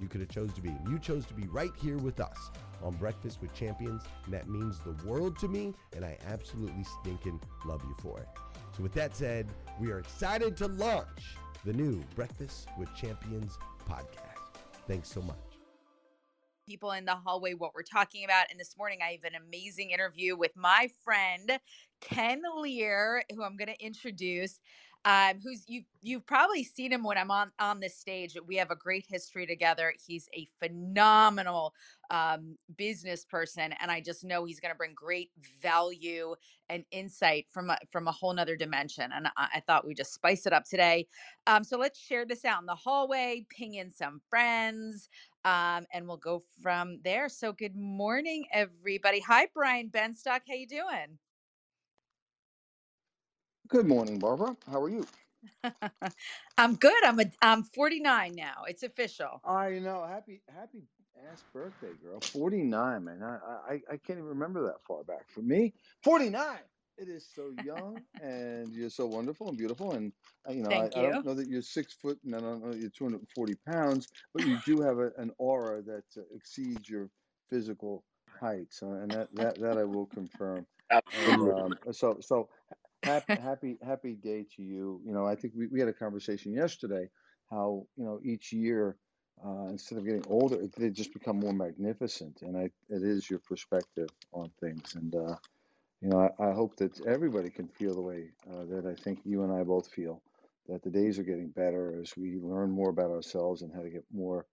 you could have chose to be. You chose to be right here with us on Breakfast with Champions, and that means the world to me, and I absolutely stinking love you for it. So with that said, we are excited to launch the new Breakfast with Champions podcast. Thanks so much people in the hallway what we're talking about. And this morning, I have an amazing interview with my friend, Ken Lear, who I'm going to introduce um, who's you you've probably seen him when I'm on on this stage. We have a great history together. He's a phenomenal um, business person, and I just know he's going to bring great value and insight from a, from a whole nother dimension. And I, I thought we just spice it up today. Um, so let's share this out in the hallway, ping in some friends, um, and we'll go from there. So good morning, everybody. Hi, Brian Benstock. How you doing? Good morning, Barbara. How are you? I'm good. I'm a I'm 49 now. It's official. I know. Happy happy ass birthday, girl. 49, man. I, I I can't even remember that far back. For me, 49. It is so young, and you're so wonderful and beautiful. And uh, you know, I, I, don't know that you're six foot, and I don't know that you're 240 pounds, but you do have a, an aura that uh, exceeds your physical height. So, and that that that I will confirm. And, um, so so happy, happy, happy day to you. You know, I think we, we had a conversation yesterday how, you know, each year uh, instead of getting older, they just become more magnificent. And I, it is your perspective on things. And uh, you know, I, I, hope that everybody can feel the way uh, that I think you and I both feel. That the days are getting better as we learn more about ourselves and how to get more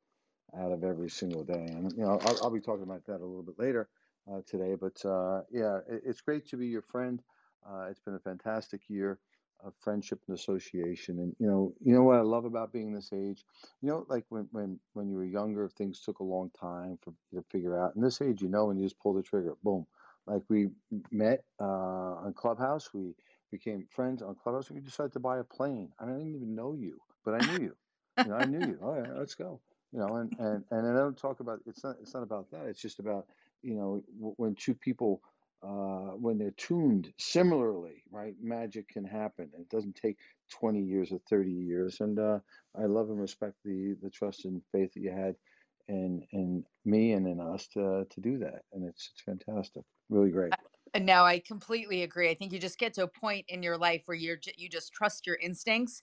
out of every single day. And you know, I'll, I'll be talking about that a little bit later uh, today. But uh, yeah, it, it's great to be your friend. Uh, it's been a fantastic year of friendship and association. And you know, you know what I love about being this age. You know, like when when when you were younger, things took a long time for you to figure out. In this age, you know, when you just pull the trigger, boom. Like we met uh, on Clubhouse, we became friends on Clubhouse. We decided to buy a plane. I, mean, I didn't even know you, but I knew you. you know, I knew you. All right, let's go. You know, and and and I don't talk about it's not it's not about that. It's just about you know when two people uh, when they're tuned similarly, right? Magic can happen. It doesn't take 20 years or 30 years. And uh, I love and respect the the trust and faith that you had in in me and in us to to do that. And it's it's fantastic. Really great. Uh, no, I completely agree. I think you just get to a point in your life where you're you just trust your instincts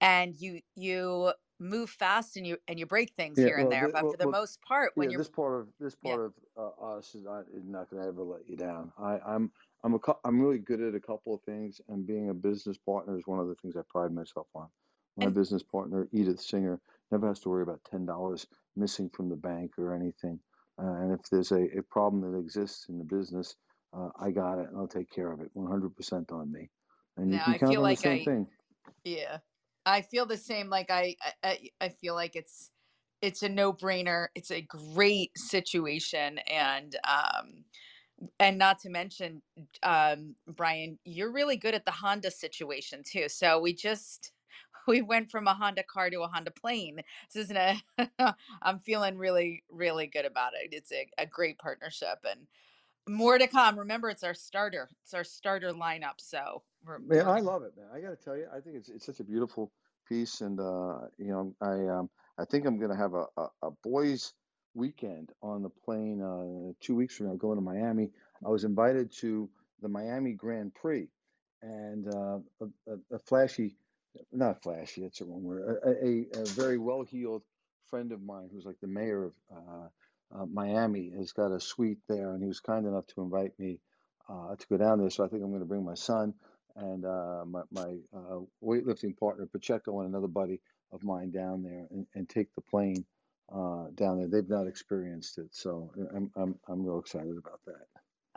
and you you move fast and you and you break things yeah, here and there. but well, for the well, most part, when yeah, you're this part of this part yeah. of uh, us is not, is not going to ever let you down. I, I'm I'm a I'm really good at a couple of things, and being a business partner is one of the things I pride myself on. My and, business partner, Edith Singer, never has to worry about ten dollars missing from the bank or anything. Uh, and if there's a, a problem that exists in the business, uh, I got it, and I'll take care of it. 100% on me. And you can I count on like the same I, thing. Yeah, I feel the same. Like I, I, I feel like it's, it's a no brainer. It's a great situation, and um, and not to mention, um, Brian, you're really good at the Honda situation too. So we just we went from a Honda car to a Honda plane. This isn't a. I'm feeling really, really good about it. It's a, a great partnership and more to come. Remember, it's our starter. It's our starter lineup. So man, I love it, man. I got to tell you, I think it's it's such a beautiful piece, and uh, you know, I um, I think I'm gonna have a, a, a boys weekend on the plane uh, two weeks from now, going to Miami. I was invited to the Miami Grand Prix, and uh, a, a, flashy, not flashy, that's the wrong word, a, a, very well heeled friend of mine who's like the mayor of uh, uh, Miami has got a suite there, and he was kind enough to invite me uh, to go down there. So I think I'm going to bring my son and uh, my, my uh, weightlifting partner Pacheco and another buddy of mine down there and, and take the plane uh, down there. They've not experienced it, so I'm I'm I'm real excited about that.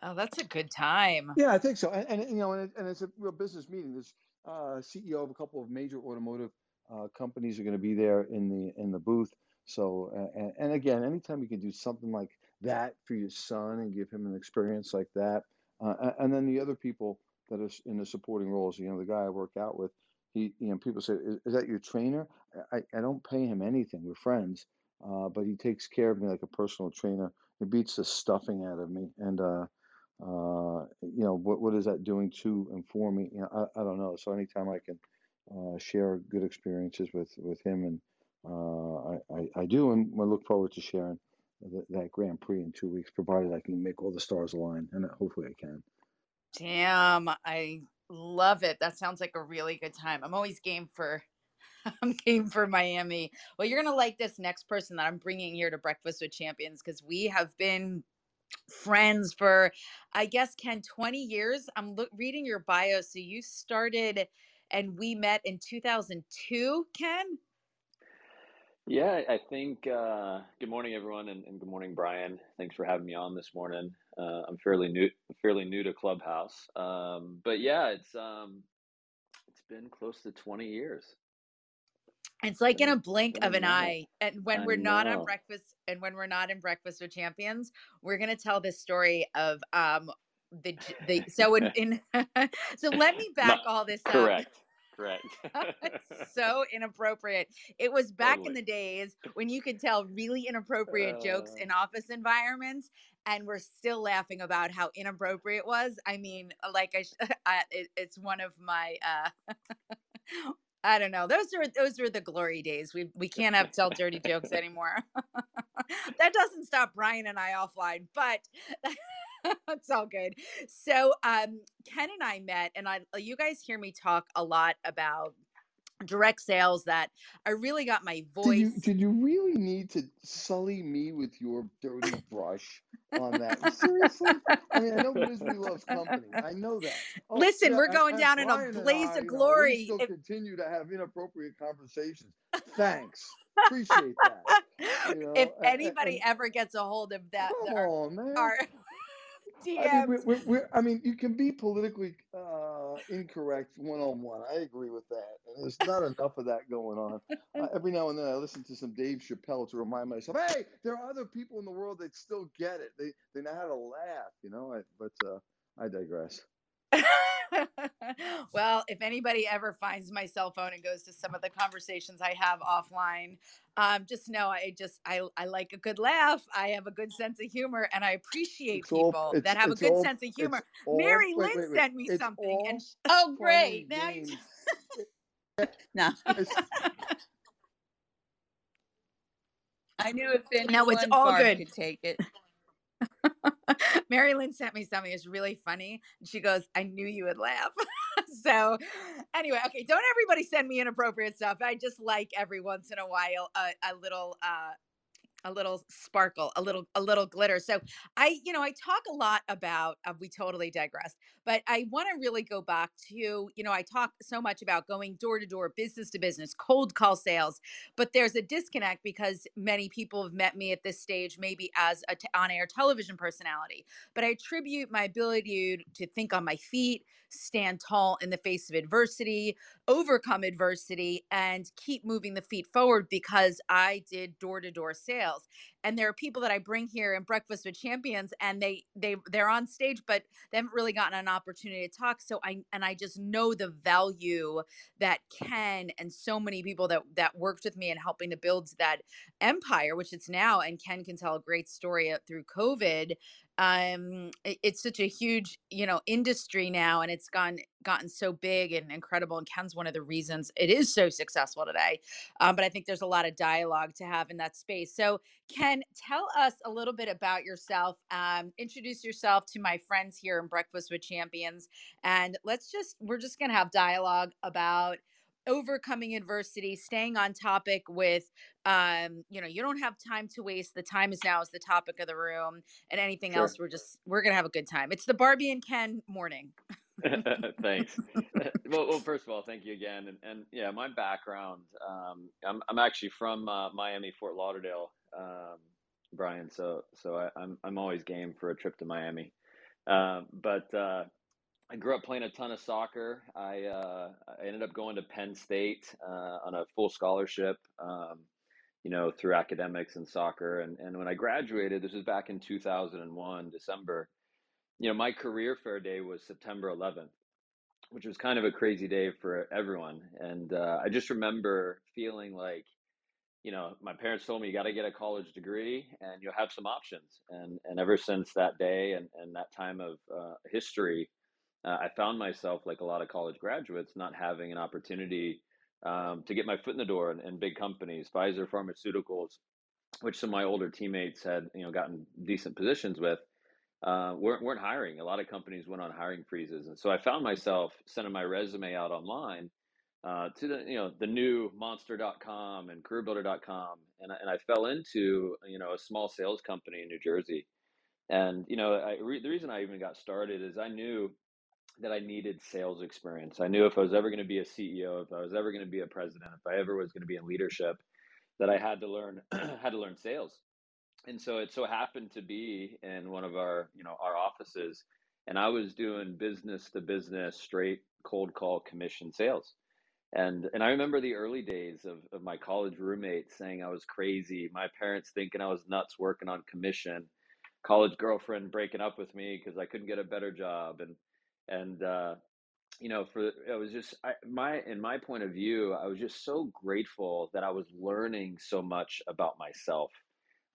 Oh, that's a good time. Yeah, I think so. And, and you know, and, it, and, it's a real business meeting. There's uh, CEO of a couple of major automotive uh, companies are going to be there in the in the booth. So, and, and again, anytime you can do something like that for your son and give him an experience like that, uh, and then the other people that are in the supporting roles, you know, the guy I work out with, he, you know, people say, is, is that your trainer? I, I don't pay him anything. We're friends, uh, but he takes care of me like a personal trainer. He beats the stuffing out of me, and uh, uh, you know, what what is that doing to and for me? You know, I, I don't know. So anytime I can uh, share good experiences with with him and uh, I, I, I, do, and I look forward to sharing the, that Grand Prix in two weeks, provided I can make all the stars align, and hopefully I can. Damn, I love it. That sounds like a really good time. I'm always game for. I'm game for Miami. Well, you're gonna like this next person that I'm bringing here to Breakfast with Champions because we have been friends for, I guess, Ken, 20 years. I'm lo- reading your bio. So you started, and we met in 2002, Ken. Yeah, I think. Uh, good morning, everyone, and, and, good morning, Brian. Thanks for having me on this morning. Uh, I'm fairly new, fairly new to Clubhouse, um, but yeah, it's um, it's been close to 20 years. It's like in a blink of an eye. And when I we're not on breakfast, and when we're not in Breakfast with Champions, we're gonna tell this story of um the the so in, in so let me back all this up. Correct correct. so inappropriate. It was back totally. in the days when you could tell really inappropriate uh, jokes in office environments, and we're still laughing about how inappropriate it was. I mean, like I, I it, it's one of my. Uh, I don't know. Those are those are the glory days. We we can't have tell dirty jokes anymore. that doesn't stop Brian and I offline, but it's all good. So, um, Ken and I met, and I, you guys hear me talk a lot about direct sales that I really got my Did you voice. did you really need to sully me with your dirty brush on that? Seriously? I mean, I know misery loves company. I know that. Oh Listen, yeah, we're going and down in a blaze I, of you know, we glory. still If, continue to have inappropriate conversations. Thanks. Appreciate that. You if know, and, anybody ever gets a hold of that, come our, on, man. our I mean, we're, we're, we're, I mean, you can be politically uh, incorrect one on one. I agree with that. And there's not enough of that going on. Uh, every now and then I listen to some Dave Chappelle to remind myself, hey, there are other people in the world that still get it. They they know how to laugh, you know. I, but uh, I digress. well, if anybody ever finds my cell phone and goes to some of the conversations I have offline, um, just know I just I I like a good laugh. I have a good sense of humor, and I appreciate It's people it's that have a good all sense of humor. all Mary wait Lynn wait wait. sent me It's something, and all Oh, great. Now you no. It's, I knew if no, it's all Barb good. could take it. Mary Lynn sent me something that's really funny. She goes, I knew you would laugh. so, anyway, okay, don't everybody send me inappropriate stuff. I just like every once in a while a, a little uh a little sparkle a little a little glitter so i you know i talk a lot about uh, we totally digress but i want to really go back to you know i talk so much about going door to door business to business cold call sales but there's a disconnect because many people have met me at this stage maybe as a t- on-air television personality but i attribute my ability to think on my feet stand tall in the face of adversity overcome adversity and keep moving the feet forward because I did door to door sales. And there are people that I bring here in Breakfast with Champions and they they they're on stage but they haven't really gotten an opportunity to talk so I and I just know the value that Ken and so many people that that worked with me in helping to build that empire which it's now and Ken can tell a great story uh, through COVID um it- it's such a huge you know industry now and it's gone gotten so big and incredible and ken's one of the reasons it is so successful today um, but i think there's a lot of dialogue to have in that space. So ken tell us a little bit about yourself um, introduce yourself to my friends here in breakfast with champions and let's just we're just going to have dialogue about overcoming adversity staying on topic with um you know you don't have time to waste the time is now is the topic of the room and anything sure. else we're just we're gonna have a good time it's the barbie and ken morning Thanks. well, well, first of all, thank you again. And, and yeah, my background, um, I'm, I'm actually from uh, Miami, Fort Lauderdale, um, Brian. So, so I, I'm, I'm always game for a trip to Miami. Um, but uh, I grew up playing a ton of soccer. I, uh, I ended up going to Penn State uh, on a full scholarship, um, you know, through academics and soccer. And, and when I graduated, this was back in 2001, December you know, my career fair day was September 11th, which was kind of a crazy day for everyone. And uh, I just remember feeling like, you know, my parents told me you got to get a college degree and you'll have some options. And and ever since that day and, and that time of uh, history, uh, I found myself like a lot of college graduates not having an opportunity um, to get my foot in the door in, in big companies, Pfizer Pharmaceuticals, which some of my older teammates had, you know, gotten decent positions with uh, weren't weren't hiring. A lot of companies went on hiring freezes, and so I found myself sending my resume out online uh, to the you know the new Monster.com and CareerBuilder.com, and I, and I fell into you know a small sales company in New Jersey, and you know I, re- the reason I even got started is I knew that I needed sales experience. I knew if I was ever going to be a CEO, if I was ever going to be a president, if I ever was going to be in leadership, that I had to learn had to learn sales and so it so happened to be in one of our you know our offices and i was doing business to business straight cold call commission sales and and i remember the early days of, of my college roommates saying i was crazy my parents thinking i was nuts working on commission college girlfriend breaking up with me because i couldn't get a better job and and uh you know for it was just I, my in my point of view i was just so grateful that i was learning so much about myself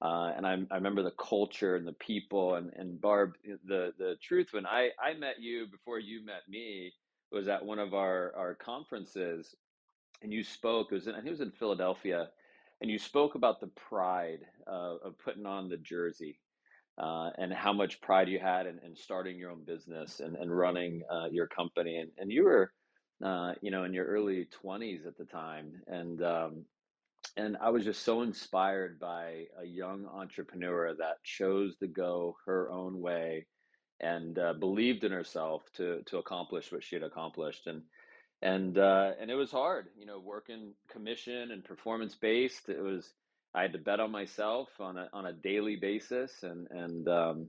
uh, and I, I remember the culture and the people and, and Barb, the, the truth when I, I met you before you met me was at one of our, our conferences and you spoke, it was in, I think it was in Philadelphia and you spoke about the pride uh, of putting on the jersey uh, and how much pride you had in, in starting your own business and, and running uh, your company. And, and you were uh, you know, in your early 20s at the time. And, um, and I was just so inspired by a young entrepreneur that chose to go her own way and uh, believed in herself to to accomplish what she had accomplished. And and uh, and it was hard, you know, working commission and performance based. It was I had to bet on myself on a on a daily basis, and and um,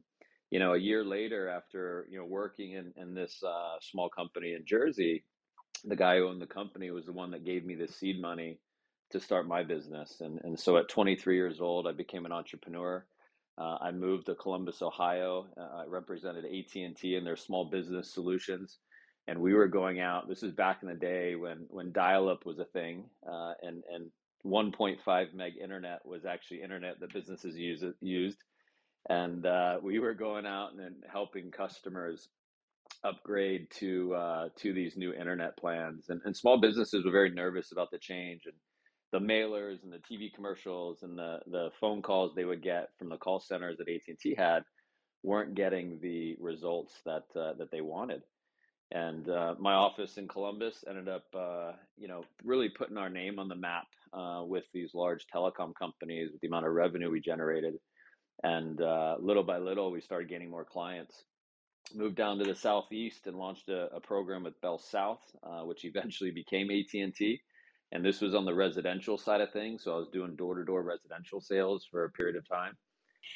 you know, a year later, after you know working in in this uh, small company in Jersey, the guy who owned the company was the one that gave me the seed money to start my business, and and so at 23 years old, I became an entrepreneur. Uh, I moved to Columbus, Ohio. Uh, I represented AT and T and their small business solutions and we were going out. This is back in the day when when dial-up was a thing, uh, and and 1.5 meg internet was actually internet that businesses use, used, and uh, we were going out and, helping customers upgrade to uh, to these new internet plans, and, and small businesses were very nervous about the change and the mailers and the TV commercials and the the phone calls they would get from the call centers that AT&T had weren't getting the results that uh, that they wanted and uh, my office in Columbus ended up, uh, you know, really putting our name on the map uh, with these large telecom companies, with the amount of revenue we generated, and uh, little by little, we started gaining more clients. Moved down to the southeast and launched a, a program with Bell South, uh, which eventually became AT and T. And this was on the residential side of things, so I was doing door to door residential sales for a period of time.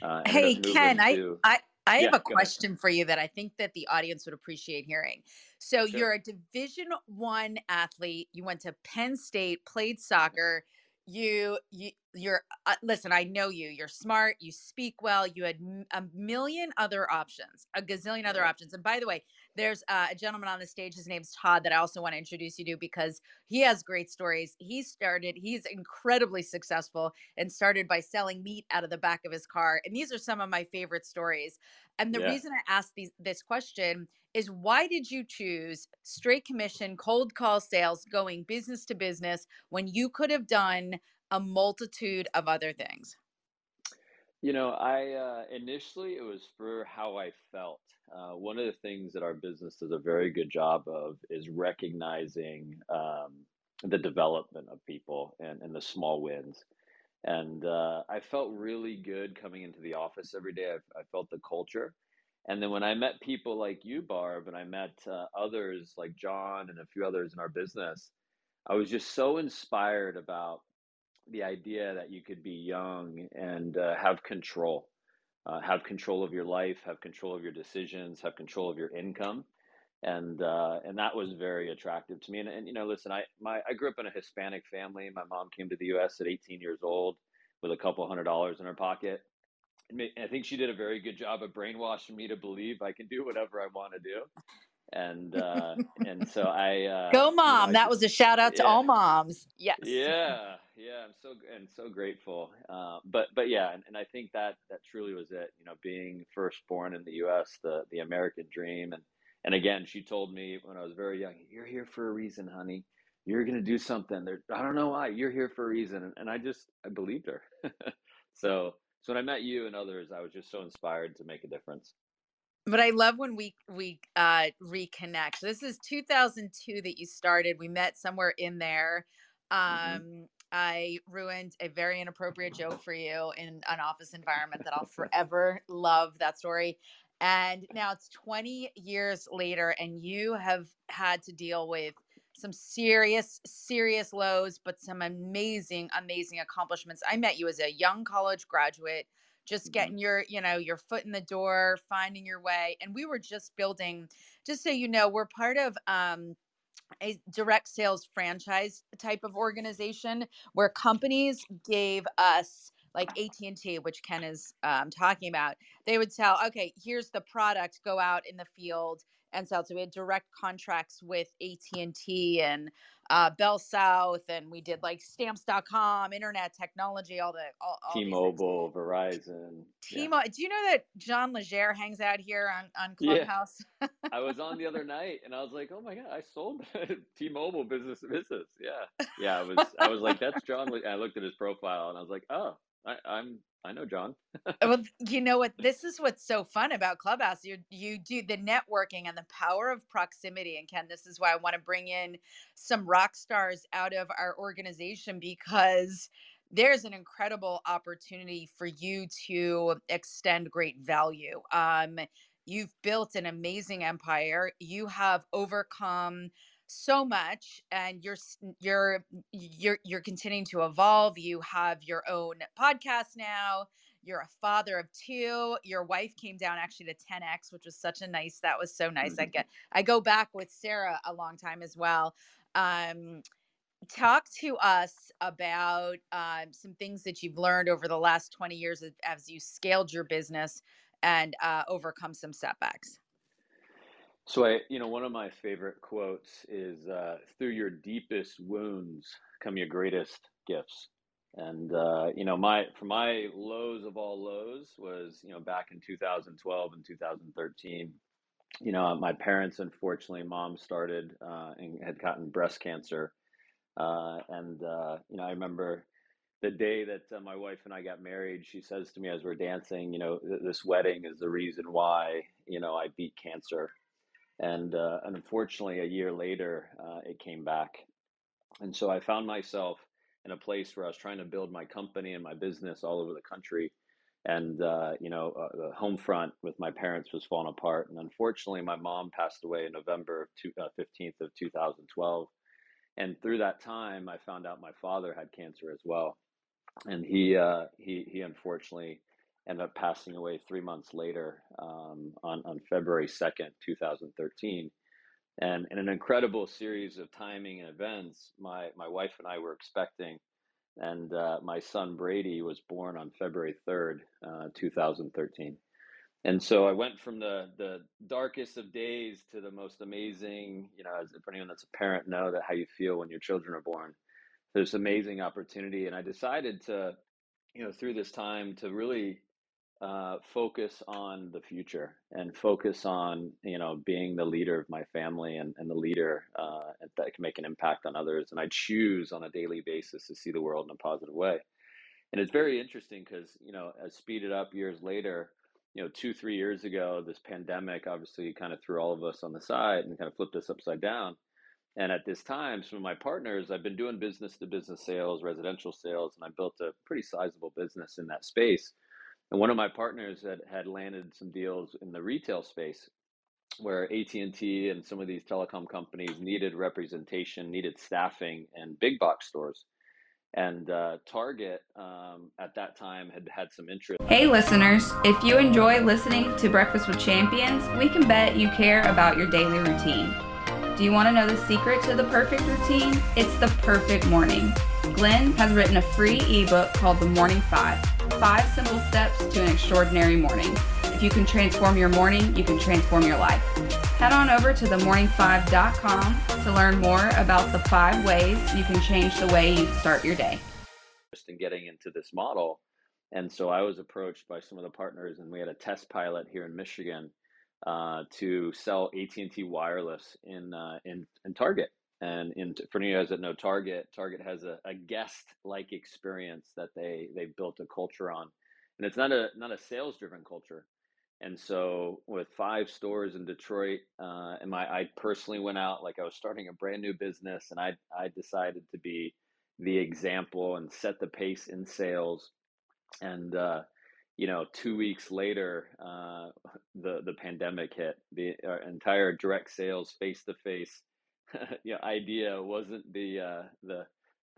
Uh, hey Ken, I, I I have a question for you that I think that the audience would appreciate hearing. So sure. you're a Division One athlete. You went to Penn State, played soccer. You you you're uh, listen. I know you. You're smart. You speak well. You had a million other options, a gazillion other options. And by the way, there's uh, a gentleman on the stage. His name's Todd that I also want to introduce you to because he has great stories. He started, he's incredibly successful and started by selling meat out of the back of his car. And these are some of my favorite stories. And the yeah. reason I asked these, this question is why did you choose straight commission, cold call sales, going business to business when you could have done a multitude of other things? You know, I uh, initially it was for how I felt. Uh, one of the things that our business does a very good job of is recognizing um, the development of people and, and the small wins. And uh, I felt really good coming into the office every day. I, I, felt the culture. And then when I met people like you, Barb, and I met uh, others like John and a few others in our business, I was just so inspired about the idea that you could be young and uh, have control uh, have control of your life, have control of your decisions, have control of your income, and uh, and that was very attractive to me. And, and you know, listen, I my I grew up in a Hispanic family. My mom came to the U.S. at 18 years old with a couple hundred dollars in her pocket. And I think she did a very good job of brainwashing me to believe I can do whatever I want to do and uh and so i uh go mom you know, that was a shout out to all moms yes yeah yeah i'm so and so grateful uh but but yeah and, and i think that that truly was it you know being first born in the us the the american dream and and again she told me when i was very young you're here for a reason honey you're gonna do something there i don't know why you're here for a reason and, and i just i believed her so so when i met you and others i was just so inspired to make a difference but I love when we we uh, reconnect. This is 2002 that you started. We met somewhere in there. Mm-hmm. Um, mm-hmm. I ruined a very inappropriate joke for you in an office environment that I'll forever love that story. And now it's 20 years later, and you have had to deal with some serious, serious lows, but some amazing, amazing accomplishments. I met you as a young college graduate just mm-hmm. getting your you know your foot in the door finding your way and we were just building just so you know we're part of um a direct sales franchise type of organization where companies gave us like AT&T which Ken is um, talking about. They would tell okay here's the product go out in the field and sell so we had direct contracts with AT&T and uh, Bell South, and we did like stamps.com, internet technology, all the all, all T-Mobile, Verizon. T-Mobile. Yeah. Do you know that John Legere hangs out here on on Clubhouse? Yeah. I was on the other night, and I was like, "Oh my god, I sold T-Mobile business to business." Yeah, yeah. I was I was like, "That's John." I looked at his profile, and I was like, "Oh, I, I'm I know John. well, you know what? This is what's so fun about Clubhouse. You you do the networking and the power of proximity. And Ken, this is why I want to bring in some rock stars out of our organization because there's an incredible opportunity for you to extend great value. Um, you've built an amazing empire. You have overcome so much and you're you're you're you're continuing to evolve you have your own podcast now you're a father of two your wife came down actually to 10x which was such a nice that was so nice mm-hmm. i get i go back with sarah a long time as well um talk to us about um, some things that you've learned over the last 20 years as, as you scaled your business and uh, overcome some setbacks so I, you know, one of my favorite quotes is uh, "Through your deepest wounds come your greatest gifts." And uh, you know, my for my lows of all lows was you know back in 2012 and 2013. You know, my parents, unfortunately, mom started uh, and had gotten breast cancer, uh, and uh, you know, I remember the day that uh, my wife and I got married, she says to me as we're dancing, you know, this wedding is the reason why, you know, I beat cancer and uh, and unfortunately, a year later, uh, it came back, and so I found myself in a place where I was trying to build my company and my business all over the country, and uh, you know, uh, the home front with my parents was falling apart, and unfortunately, my mom passed away in November uh, of two thousand twelve, and through that time, I found out my father had cancer as well, and he uh, he he unfortunately ended up passing away three months later um, on, on February 2nd, 2013. And in an incredible series of timing and events, my, my wife and I were expecting, and uh, my son Brady was born on February 3rd, uh, 2013. And so I went from the, the darkest of days to the most amazing, you know, as if anyone that's a parent know that how you feel when your children are born. There's amazing opportunity. And I decided to, you know, through this time to really uh, focus on the future and focus on you know being the leader of my family and, and the leader uh, that can make an impact on others. And i choose on a daily basis to see the world in a positive way. And it's very interesting because you know as speeded up years later you know two three years ago this pandemic obviously kind of threw all of us on the side and kind of flipped us upside down. And at this time some of my partners i've been doing business to business sales residential sales and i built a pretty sizable business in that space and one of my partners had, had landed some deals in the retail space where AT&T and some of these telecom companies needed representation, needed staffing and big box stores. And uh, Target um, at that time had had some interest. Hey, listeners, if you enjoy listening to Breakfast with Champions, we can bet you care about your daily routine. Do you want to know the secret to the perfect routine? It's the perfect morning. Glenn has written a free ebook called The Morning Five Five Simple Steps to an Extraordinary Morning. If you can transform your morning, you can transform your life. Head on over to themorning5.com to learn more about the five ways you can change the way you start your day. Just in getting into this model. And so I was approached by some of the partners, and we had a test pilot here in Michigan uh, to sell AT&T wireless in, uh, in in Target. And in, for you guys that know Target, Target has a, a guest-like experience that they they built a culture on, and it's not a not a sales-driven culture. And so, with five stores in Detroit, uh, and my I personally went out like I was starting a brand new business, and I I decided to be the example and set the pace in sales. And uh, you know, two weeks later, uh, the the pandemic hit. The entire direct sales, face to face you know, idea wasn't the uh, the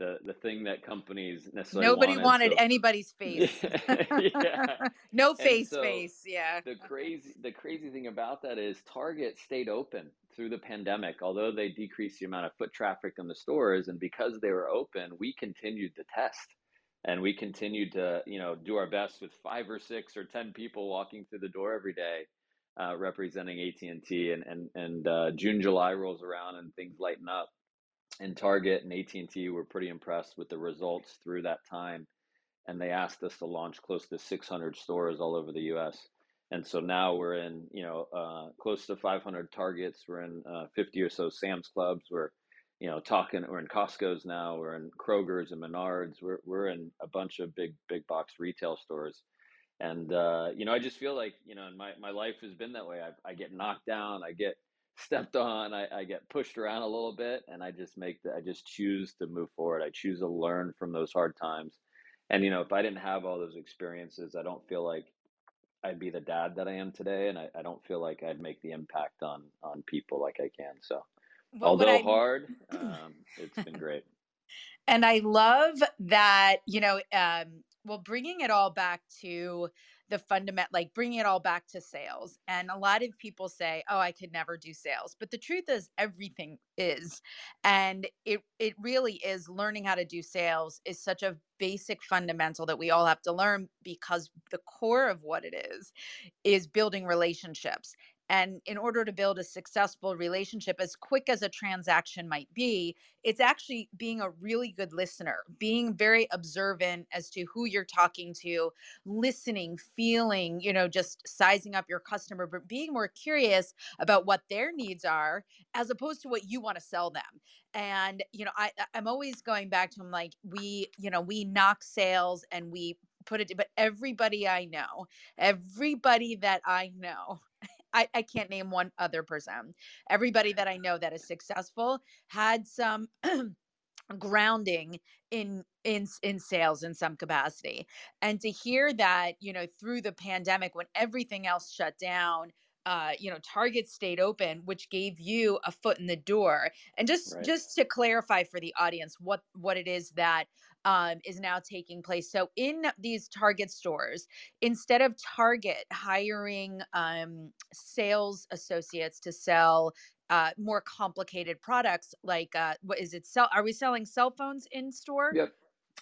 the the thing that companies necessarily nobody wanted, wanted so. anybody's face yeah. no face so face yeah the crazy the crazy thing about that is target stayed open through the pandemic although they decreased the amount of foot traffic in the stores and because they were open we continued to test and we continued to you know do our best with five or six or ten people walking through the door every day uh, representing AT&T and and and uh, June July rolls around and things lighten up and Target and AT&T were pretty impressed with the results through that time and they asked us to launch close to 600 stores all over the US and so now we're in you know uh, close to 500 targets we're in uh, 50 or so Sam's clubs we're you know, talking. We're in Costco's now. We're in Kroger's and Menards. We're we're in a bunch of big big box retail stores, and uh, you know, I just feel like you know, my my life has been that way. I, I get knocked down. I get stepped on. I, I get pushed around a little bit, and I just make the. I just choose to move forward. I choose to learn from those hard times, and you know, if I didn't have all those experiences, I don't feel like I'd be the dad that I am today, and I, I don't feel like I'd make the impact on on people like I can. So what although I hard, um, it's been great. and I love that, you know, um, well, bringing it all back to the fundament, like bringing it all back to sales. And a lot of people say, "Oh, I could never do sales," but the truth is, everything is, and it it really is. Learning how to do sales is such a basic fundamental that we all have to learn because the core of what it is is building relationships. And in order to build a successful relationship, as quick as a transaction might be, it's actually being a really good listener, being very observant as to who you're talking to, listening, feeling, you know, just sizing up your customer, but being more curious about what their needs are as opposed to what you want to sell them. And, you know, I, I'm always going back to them like, we, you know, we knock sales and we put it, but everybody I know, everybody that I know, I, I can't name one other person. Everybody that I know that is successful had some grounding in in in sales in some capacity and to hear that you know through the pandemic when everything else shut down uh you know target stayed open which gave you a foot in the door and just Right. just to clarify for the audience what what it is that um, is now taking place so in these target stores instead of target hiring um, sales associates to sell uh, more complicated products like uh, what is it sell are we selling cell phones in store Yep.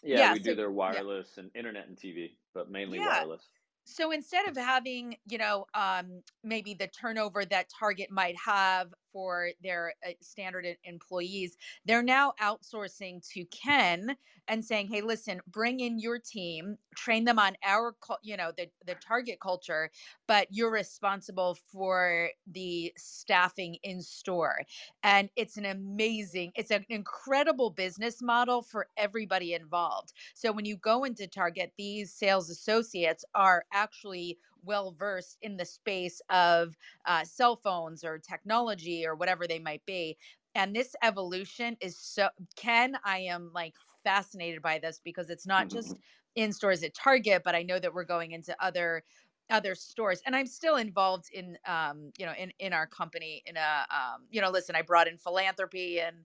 Yeah, yeah we so do their yeah wireless and internet and TV, but mainly yeah wireless. So instead of having you know um, maybe the turnover that target might have for their uh, standard employees they're now outsourcing to ken and saying hey listen bring in your team train them on our you know the, the target culture but you're responsible for the staffing in store. And it's an amazing it's an incredible business model for everybody involved. So when you go into Target, these sales associates are actually well versed in the space of uh, cell phones or technology or whatever they might be. And this evolution is so, Ken, I am like fascinated by this because it's not just in stores at Target, but I know that we're going into other other stores and i'm still involved in um you know in in our company in a um you know listen i brought in philanthropy and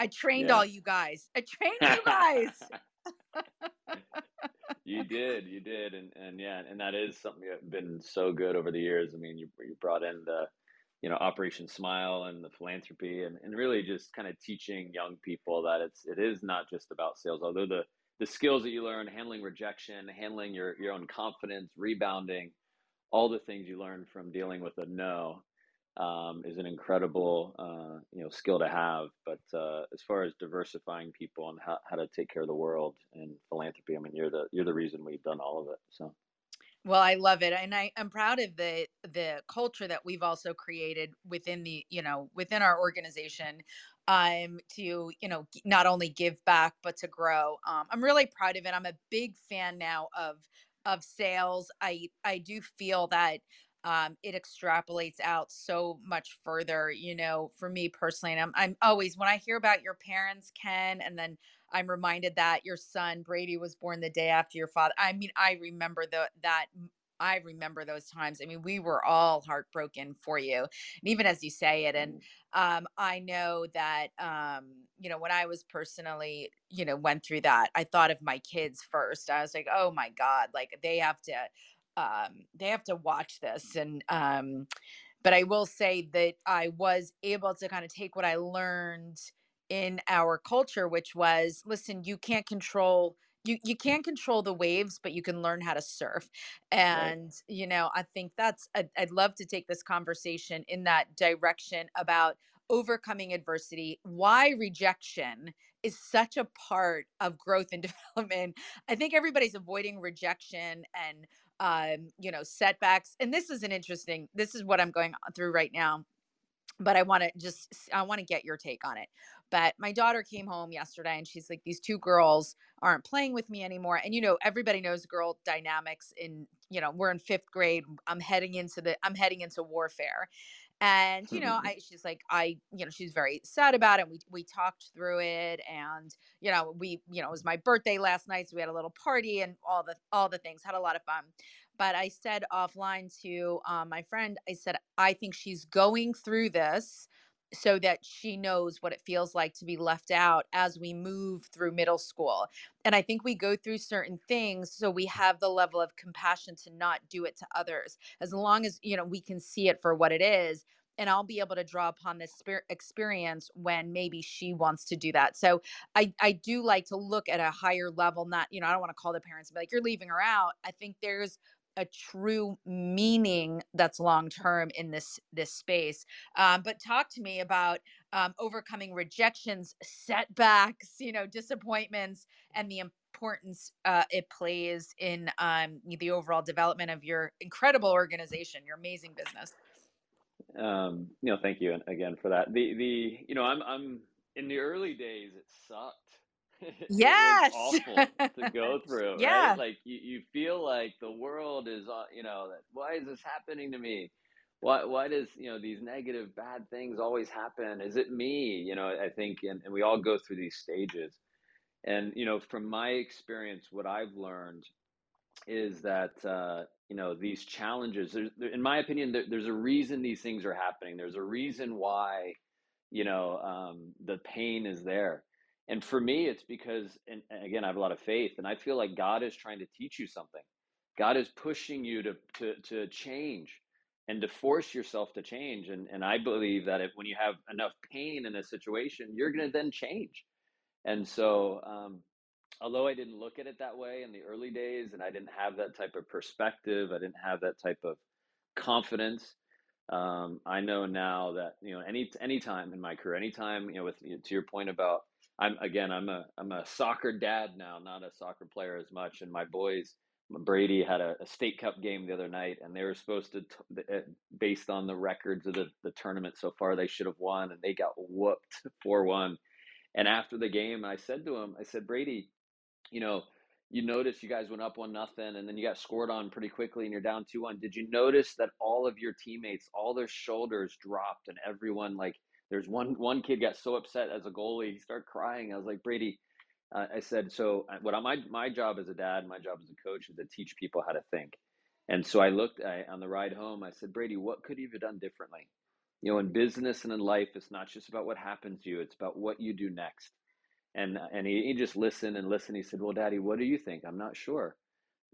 i trained Yeah. all you guys i trained you guys you did, you did, and and yeah, and that is something that's been so good over the years. I mean, you you brought in the, you know, Operation Smile and the philanthropy, and and really just kind of teaching young people that it's it is not just about sales. Although the the skills that you learn, handling rejection, handling your your own confidence, rebounding, all the things you learn from dealing with a no um, is an incredible uh, you know skill to have. But uh, as far as diversifying people and how, how to take care of the world and philanthropy, I mean you're the you're the reason we've done all of it. So Well, I love it, and I am proud of the the culture that we've also created within the you know within our organization, um, to you know not only give back but to grow. Um, I'm really proud of it. I'm a big fan now of of sales. I I do feel that um, it extrapolates out so much further. You know, for me personally, and I'm I'm always when I hear about your parents, Ken, and then I'm reminded that your son Brady was born the day after your father. I mean, I remember the that I remember those times. I mean, we were all heartbroken for you. And even as you say it, and mm, um, I know that um, you know, when I was personally, you know, went through that, I thought of my kids first. I was like, oh my God, like they have to um they have to watch this. And um but I will say that I was able to kind of take what I learned in our culture, which was listen, you can't control you you can't control the waves, but you can learn how to surf. right. And you know, I think that's I'd, I'd love to take this conversation in that direction about overcoming adversity, why rejection is such a part of growth and development. I think everybody's avoiding rejection and um, you know, setbacks. And this is an interesting, this is what I'm going through right now but I want to just I want to get your take on it. But my daughter came home yesterday and she's like, these two girls aren't playing with me anymore. And you know, everybody knows girl dynamics in, you know, we're in fifth grade. I'm heading into the I'm heading into warfare. And you know, I she's like, I, you know, she's very sad about it. We we talked through it and you know, we, you know, it was my birthday last night. So we had a little party and all the all the things, had a lot of fun but I said offline to um, my friend, I said, I think she's going through this so that she knows what it feels like to be left out as we move through middle school. And I think we go through certain things so we have the level of compassion to not do it to others. As long as, you know, we can see it for what it is, and I'll be able to draw upon this experience when maybe she wants to do that. So I I do like to look at a higher level, not, you know, I don't want to call the parents and be like, you're leaving her out. I think there's a true meaning that's long term in this this space um, but talk to me about um, overcoming rejections setbacks you know disappointments and the importance uh, it plays in um, the overall development of your incredible organization your amazing business. Um, you know thank you again for that. The the you know i'm i'm in the early days it sucked yes! awful to go through yeah. Right like you, you feel like the world is uh, you know that why is this happening to me? Why why does you know these negative bad things always happen? Is it me? You know i think and, and we all go through these stages. And you know from my experience what i've learned is that uh, you know these challenges in my opinion there, there's a reason these things are happening. There's a reason why you know um, the pain is there and for me, it's because, and again, I have a lot of faith, and I feel like God is trying to teach you something. God is pushing you to to to change and to force yourself to change. And and I believe that if when you have enough pain in a situation, you're going to then change. And so, um, although I didn't look at it that way in the early days, and I didn't have that type of perspective, I didn't have that type of confidence. Um, I know now that you know any any time in my career, anytime you know, with to your point about I'm again, I'm a I'm a soccer dad now, not a soccer player as much. And my boys, Brady had a, a state cup game the other night, and they were supposed to, t- eh, based on the records of the, the tournament so far, they should have won, and they got whooped four one. And after the game, I said to him, I said, Brady, you know, you notice you guys went up one nothing, and then you got scored on pretty quickly, and you're down two one. Did you notice that all of your teammates, all their shoulders dropped, and everyone like there's one one kid got so upset as a goalie, he started crying. I was like, Brady, uh, I said, so uh, what my my job as a dad, my job as a coach is to teach people how to think. And so I looked I, on the ride home. I said, Brady, what could you have done differently? You know, in business and in life, it's not just about what happens to you; it's about what you do next. And and he, he just listened and listened. He said, Well, Daddy, what do you think? I'm not sure.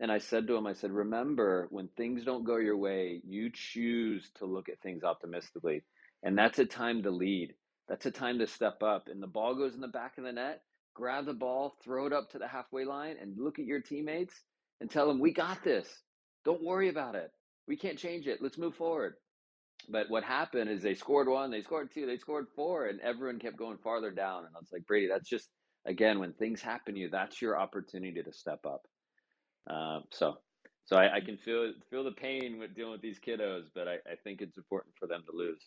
And I said to him, I said, remember, when things don't go your way, you choose to look at things optimistically. And that's a time to lead. That's a time to step up. And the ball goes in the back of the net, grab the ball, throw it up to the halfway line, and look at your teammates and tell them, We got this. Don't worry about it. We can't change it. Let's move forward. But what happened is they scored one, they scored two, they scored four, and everyone kept going farther down. And I was like, Brady, that's just, again, when things happen to you, that's your opportunity to step up. Uh, so so I, I, can feel feel the pain with dealing with these kiddos, but I, I think it's important for them to lose.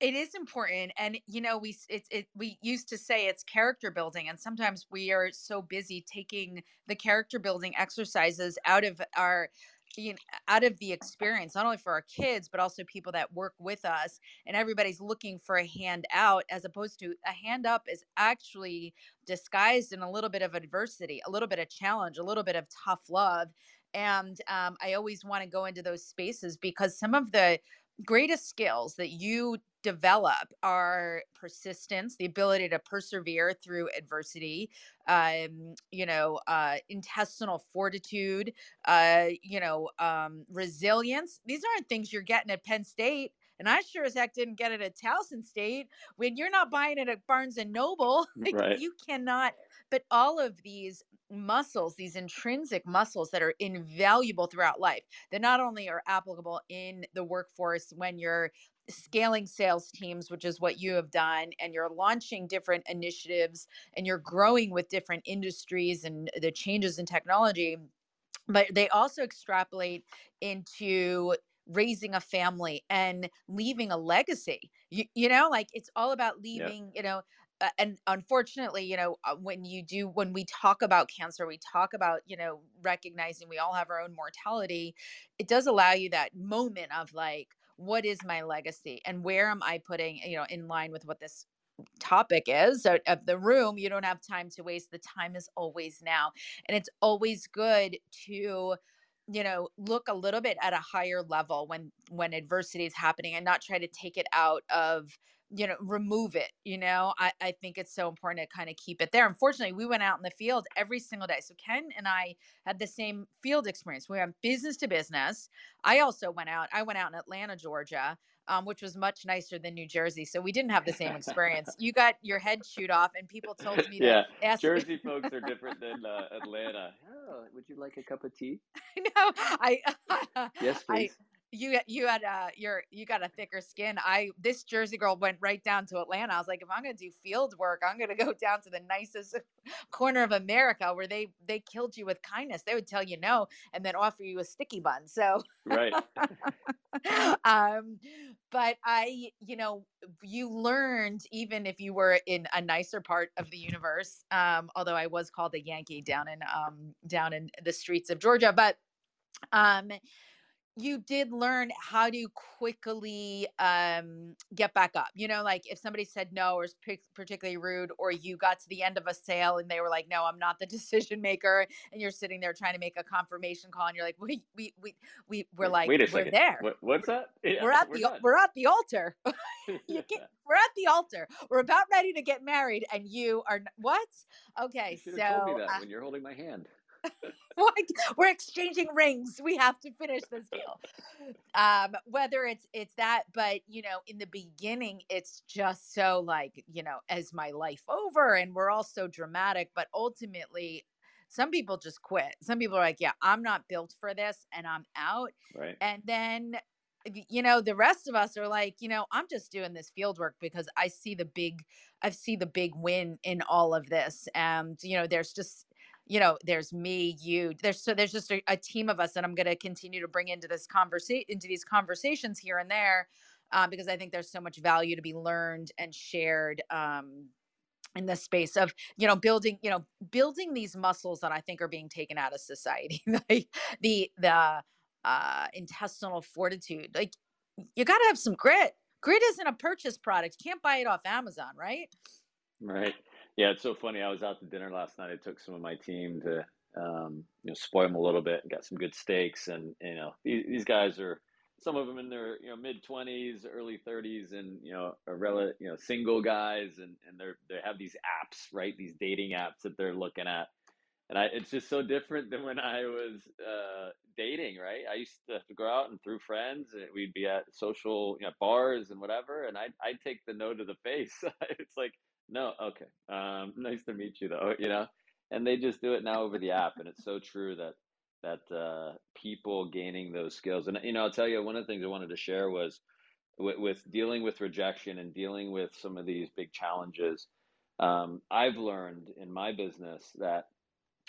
It is important, and you know, we it's it. We used to say it's character building, and sometimes we are so busy taking the character building exercises out of our you know, out of the experience, not only for our kids, but also people that work with us. And everybody's looking for a hand out, as opposed to a hand up is actually disguised in a little bit of adversity, a little bit of challenge, a little bit of tough love. And um, I always want to go into those spaces because some of the greatest skills that you develop are persistence, the ability to persevere through adversity, um, you know, uh, intestinal fortitude, uh, you know, um, resilience. These aren't things you're getting at Penn State. And I sure as heck didn't get it at Towson State. When you're not buying it at Barnes and Noble, like right. you cannot. But all of these muscles, these intrinsic muscles that are invaluable throughout life, that not only are applicable in the workforce when you're scaling sales teams, which is what you have done, and you're launching different initiatives and you're growing with different industries and the changes in technology. But they also extrapolate into raising a family and leaving a legacy. You, you know, like it's all about leaving, yep. you know, uh, and unfortunately, you know, uh, when you do, when we talk about cancer, we talk about, you know, recognizing we all have our own mortality. It does allow you that moment of like, what is my legacy and where am I putting, you know, in line with what this topic is of the room you don't have time to waste the time is always now. And it's always good to you know look a little bit at a higher level when when adversity is happening and not try to take it out of you know remove it you know? I, I think it's so important to kind of keep it there. Unfortunately we went out in the field every single day. So ken and i had the same field experience. We went business to business. I also went out i went out in atlanta georgia um, which was much nicer than New Jersey. So we didn't have the same experience. you got your head chewed off, and people told me yeah, that Jersey folks are different than uh, Atlanta. Oh, would you like a cup of tea? no, I yes, please. I, you you had uh your you got a thicker skin. I this Jersey girl went right down to Atlanta. I was like, if I'm gonna do field work, I'm gonna go down to the nicest corner of America where they they killed you with kindness. They would tell you no and then offer you a sticky bun. So right. um, but I, you know, you learned even if you were in a nicer part of the universe. Um, although I was called a Yankee down in um down in the streets of Georgia, but um you did learn how to quickly um, get back up. You know, like if somebody said no or was particularly rude, or you got to the end of a sale and they were like, "No, I'm not the decision maker," and you're sitting there trying to make a confirmation call, and you're like, "We, we, we, we we're like, Wait a we're there. What, what's that? Yeah, we're at we're the done. we're at the altar. you get, we're at the altar. We're about ready to get married, and you are what? Okay, You so told me that uh, when you're holding my hand. Like we're exchanging rings. We have to finish this deal. Um whether it's it's that but you know in the beginning it's just so like you know as my life over? And we're all so dramatic but ultimately some people just quit. Some people are like yeah i'm not built for this and i'm out. Right. and then you know the rest of us are like you know i'm just doing this field work because i see the big i see the big win in all of this. And you know there's just you know there's me you there's so there's just a, a team of us that i'm going to continue to bring into this conversation into these conversations here and there uh, because i think there's so much value to be learned and shared um, in the space of you know building you know building these muscles that i think are being taken out of society like the the uh intestinal fortitude like you got to have some grit. Grit isn't a purchase product. You can't buy it off amazon right? Right. Yeah, it's so funny. I was out to dinner last night. I took some of my team to, um, you know, spoil them a little bit and got some good steaks. And, you know, these, these guys are, some of them in their, you know, mid twenties, early thirties, and, you know, are rel- you know, single guys and, and they're, they have these apps, right? These dating apps that they're looking at. And I, it's just so different than when I was uh, dating, right? I used to to go out and through friends, and we'd be at social you know, bars and whatever, and I'd, I'd take the no to the face. it's like, no, okay. Um, nice to meet you, though. You know, and they just do it now over the app, and it's so true that that uh, people gaining those skills. And you know, I'll tell you one of the things I wanted to share was with, with dealing with rejection and dealing with some of these big challenges. Um, I've learned in my business that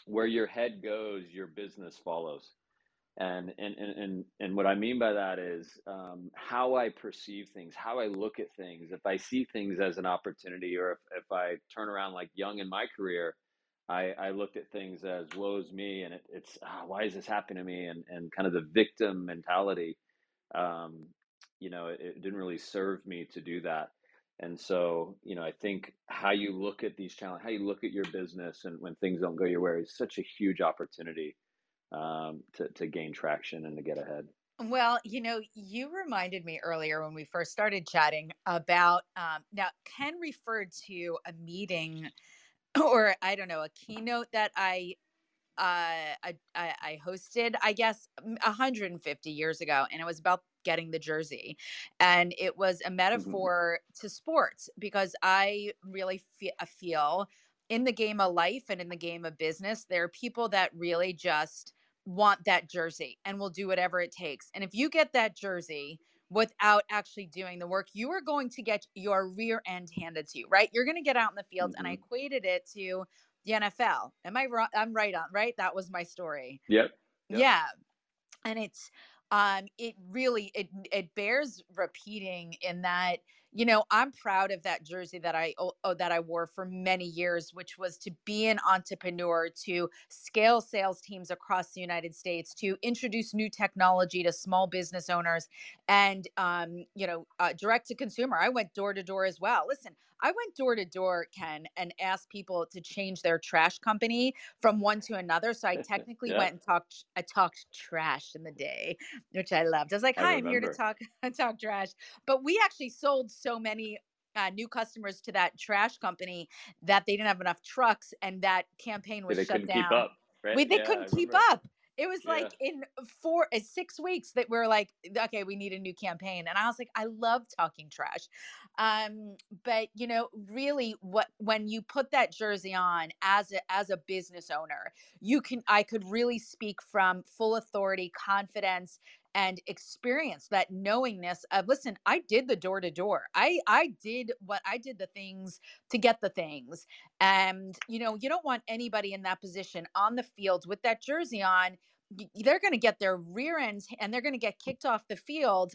where your head goes, your business follows. And and and and, what I mean by that is um, how I perceive things, how I look at things. If I see things as an opportunity, or if, if I turn around like young in my career, I, I looked at things as woe's me, and it, it's ah, why is this happening to me, and and kind of the victim mentality. Um, you know, it, it didn't really serve me to do that. And so, you know, I think how you look at these challenges, how you look at your business, and when things don't go your way, is such a huge opportunity um, to to gain traction and to get ahead. Well, you know, you reminded me earlier when we first started chatting about um, now Ken referred to a meeting or I don't know, a keynote that I uh, I, I I hosted, I guess, 150 years ago, and it was about getting the jersey, and it was a hmm metaphor to sports because I really fe- feel in the game of life and in the game of business, there are people that really just want that jersey and will do whatever it takes. And if you get that jersey without actually doing the work, you are going to get your rear end handed to you, right? You're going to get out in the field, and I hmm equated it to the NFL. Am I right? I'm right on, right? That was my story. Yep. Yep. Yeah. And it's um it really it it bears repeating in that you know, I'm proud of that jersey that I oh, that I wore for many years, which was to be an entrepreneur, to scale sales teams across the United States, to introduce new technology to small business owners, and um, you know, uh, direct to consumer. I went door to door as well. Listen, I went door to door, Ken, and asked people to change their trash company from one to another. So I technically Yeah. went and talked. I talked trash in the day, which I loved. I was like, "Hi, I'm here to talk talk trash." But we actually sold so many uh, new customers to that trash company that they didn't have enough trucks, and that campaign was shut down. keep up, right? We, they Yeah, couldn't keep up. It was Yeah. like in four, uh, six weeks that we're like, okay, we need a new campaign. And I was like, I love talking trash. Um, but you know, really what, when you put that jersey on as a, as a business owner, you can, I could really speak from full authority, confidence, and experience that knowingness of listen i did the door to door. I i did what i did the things to get the things. And you know you don't want anybody in that position on the field with that jersey on. They're going to get their rear ends and they're going to get kicked off the field